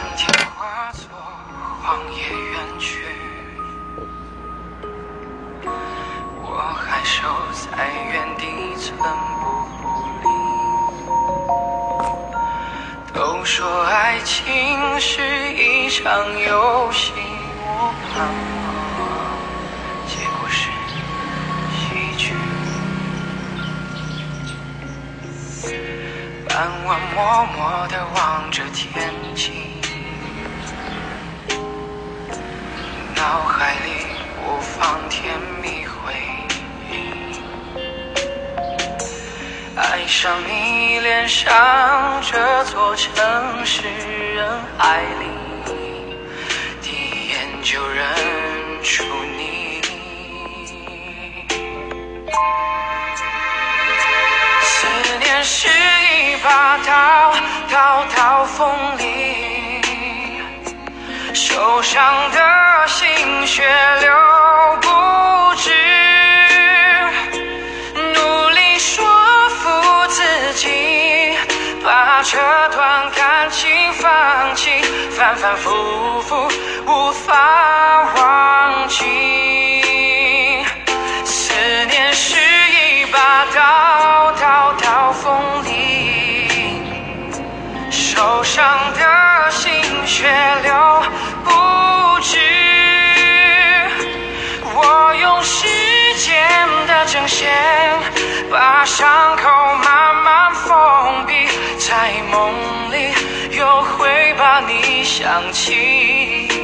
蓝天化作荒野远去，我还守在原地寸步不离。都说爱情是一场游戏，我盼望结果是喜剧。傍晚默默的望着天际，脑海里播放甜蜜回忆。爱上你，恋上这座城市，人海里，第一眼就认出你。思念是一把刀，刀刀锋利，受伤的血流不止，努力说服自己，把这段感情放弃，反反复复无法忘记。伤口慢慢封闭，在梦里又会把你想起。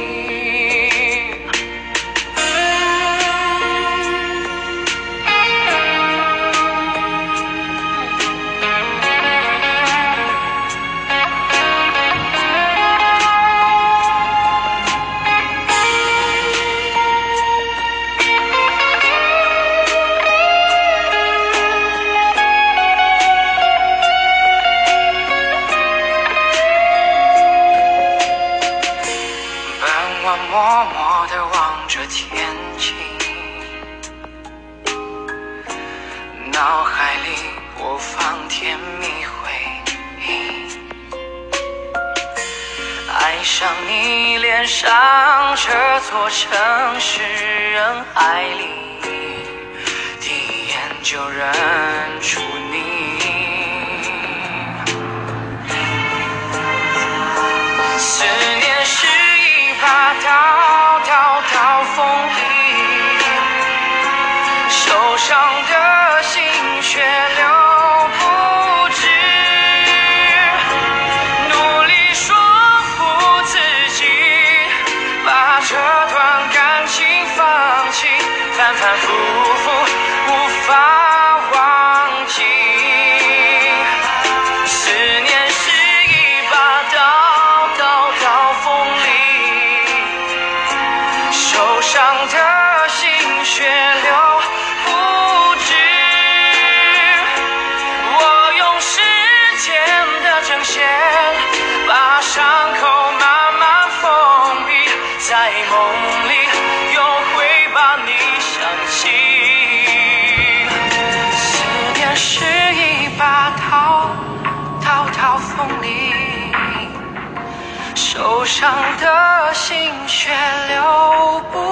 眼睛，脑海里播放甜蜜回忆。爱上你，恋上这座城市，人海里，第一眼就认出血流不止。我用时间的针线，把伤口慢慢封闭，在梦里又会把你想起。思念是一把刀，刀刀锋利，受伤的心血流不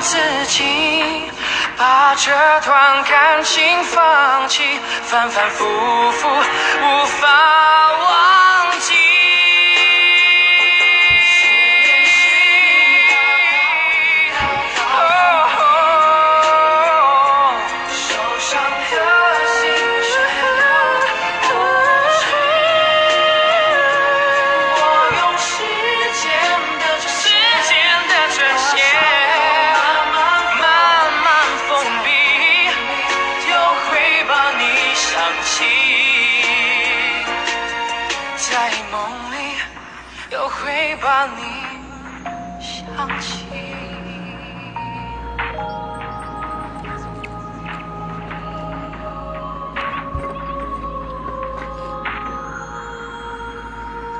自己，把这段感情放弃，反反复复无法起，在梦里又会把你。